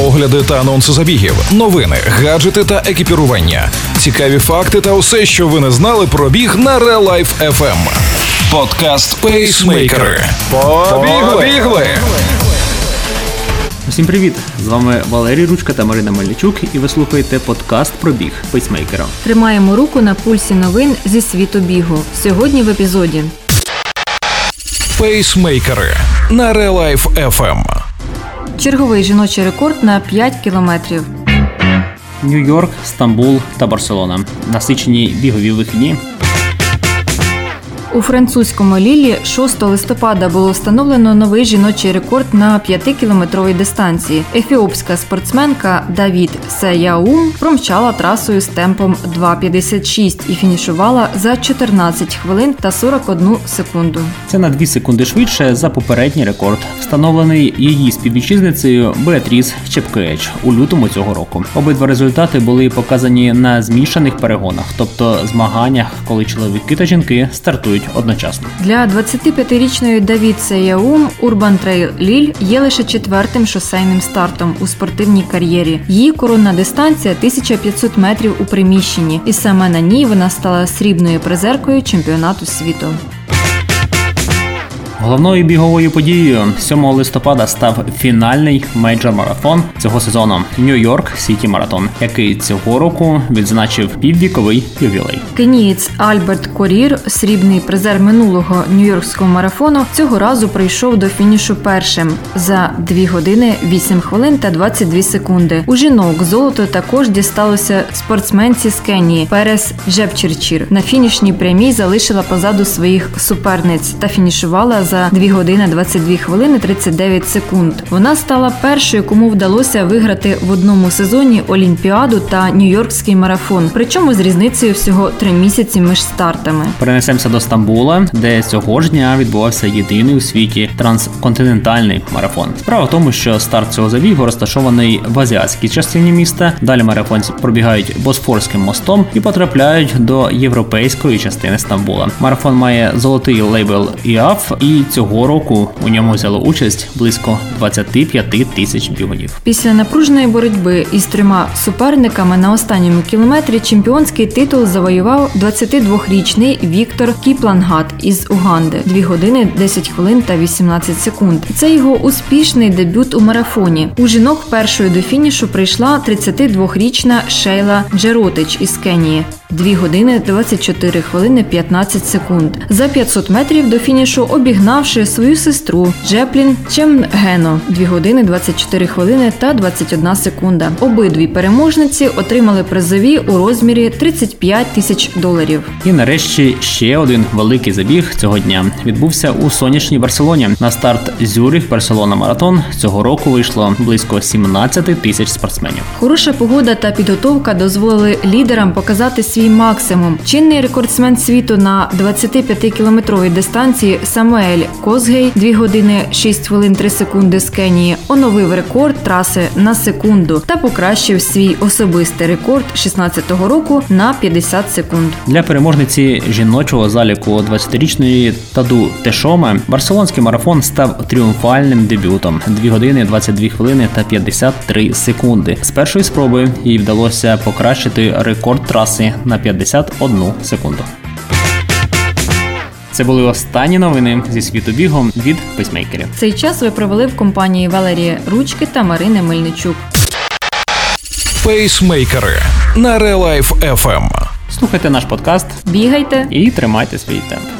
огляди та анонси забігів, новини, гаджети та екіпірування, цікаві факти та усе, що ви не знали про біг на Real Life FM. Подкаст Пейсмейкери. Побігли! Усім привіт! З вами Валерій Ручка та Марина Мельничук, і ви слухаєте подкаст про біг Пейсмейкери. Тримаємо руку на пульсі новин зі світу бігу. Сьогодні в епізоді. Пейсмейкери на Real Life FM. Черговий жіночий рекорд на 5 кілометрів. Нью-Йорк, Стамбул та Барселона. Насичені бігові вихідні. У французькому Лілі 6 листопада було встановлено новий жіночий рекорд на 5-кілометровій дистанції. Ефіопська спортсменка Давід Сеяум промчала трасою з темпом 2,56 і фінішувала за 14 хвилин та 41 секунду. Це на 2 секунди швидше за попередній рекорд, встановлений її співвітчизницею Беатріс Чепкоеч у лютому цього року. Обидва результати були показані на змішаних перегонах, тобто змаганнях, коли чоловіки та жінки стартують одночасно. Для 25-річної Давіт Сеяум Urban Trail Ліль є лише четвертим шосейним стартом у спортивній кар'єрі. Її коронна дистанція 1500 метрів у приміщенні, і саме на ній вона стала срібною призеркою чемпіонату світу. Головною біговою подією 7 листопада став фінальний мейджор-марафон цього сезону Нью-Йорк Сіті Маратон, який цього року відзначив піввіковий ювілей. Кенієць Альберт Корір, срібний призер минулого нью-йоркського марафону, цього разу прийшов до фінішу першим за 2 години 8 хвилин та 22 секунди. У жінок золото також дісталося спортсменці з Кенії Перес Жепчерчір. На фінішній прямій залишила позаду своїх суперниць та фінішувала за 2 години 22 хвилини 39 секунд. Вона стала першою, кому вдалося виграти в одному сезоні Олімпіаду та Нью-Йоркський марафон, причому з різницею всього три місяці між стартами. Перенесемося до Стамбула, де цього ж дня відбувався єдиний у світі трансконтинентальний марафон. Справа в тому, що старт цього забігу розташований в азіатській частині міста. Далі марафонці пробігають Босфорським мостом і потрапляють до європейської частини Стамбула. Марафон має золотий лейбл ІАФ і цього року у ньому взяло участь близько 25 тисяч бігунів. Після напруженої боротьби із трьома суперниками на останньому кілометрі чемпіонський титул завоював 22-річний Віктор Кіплангат із Уганди 2 години 10 хвилин та 18 секунд. Це його успішний дебют у марафоні. У жінок першою до фінішу прийшла 32-річна Шейла Джеротич із Кенії. 2 години 24 хвилини 15 секунд. За 500 метрів до фінішу обігнавши свою сестру Джеплін Чемгено 2 години 24 хвилини та 21 секунда. Обидві переможниці отримали призові у розмірі 35 тисяч доларів. І нарешті ще один великий забіг цього дня відбувся у сонячній Барселоні. На старт Зюрих Барселона Маратон цього року вийшло близько 17 тисяч спортсменів. Хороша погода та підготовка дозволили лідерам показати свій максимум. Чинний рекордсмен світу на 25-кілометровій дистанції Самуель Козгей 2 години 6 хвилин 3 секунди з Кенії оновив рекорд траси на секунду та покращив свій особистий рекорд 16-го року на 50 секунд. Для переможниці жіночого заліку 20-річної Таду Тешоме барселонський марафон став тріумфальним дебютом 2 години 22 хвилини та 53 секунди. З першої спроби їй вдалося покращити рекорд траси на 51 секунду. Це були останні новини зі світу бігу від пейсмейкерів. Цей час ви провели в компанії Валерії Ручки та Марини Мельничук. Пейсмейкери на Релайф FM. Слухайте наш подкаст Бігайте! і тримайте свій темп.